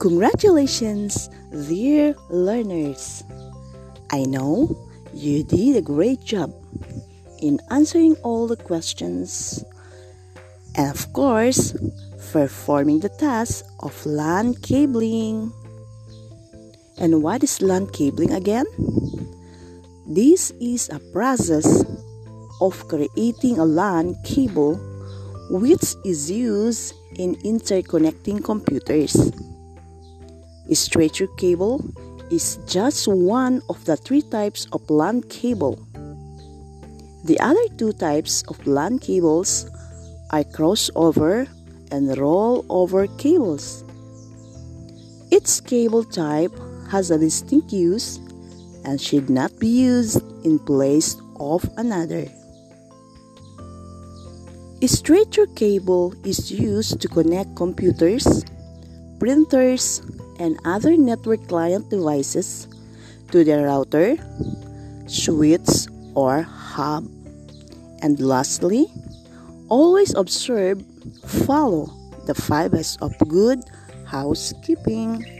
Congratulations, dear learners! I know you did a great job in answering all the questions and, of course, performing the task of LAN cabling. And what is LAN cabling again? This is a process of creating a LAN cable which is used in interconnecting computers. Straight-through cable is just one of the three types of LAN cable. The other two types of LAN cables are crossover and rollover cables. Each cable type has a distinct use and should not be used in place of another. A straight-through cable is used to connect computers, printers, and other network client devices to the router, switch, or hub. And lastly, always observe, follow the five S of good housekeeping.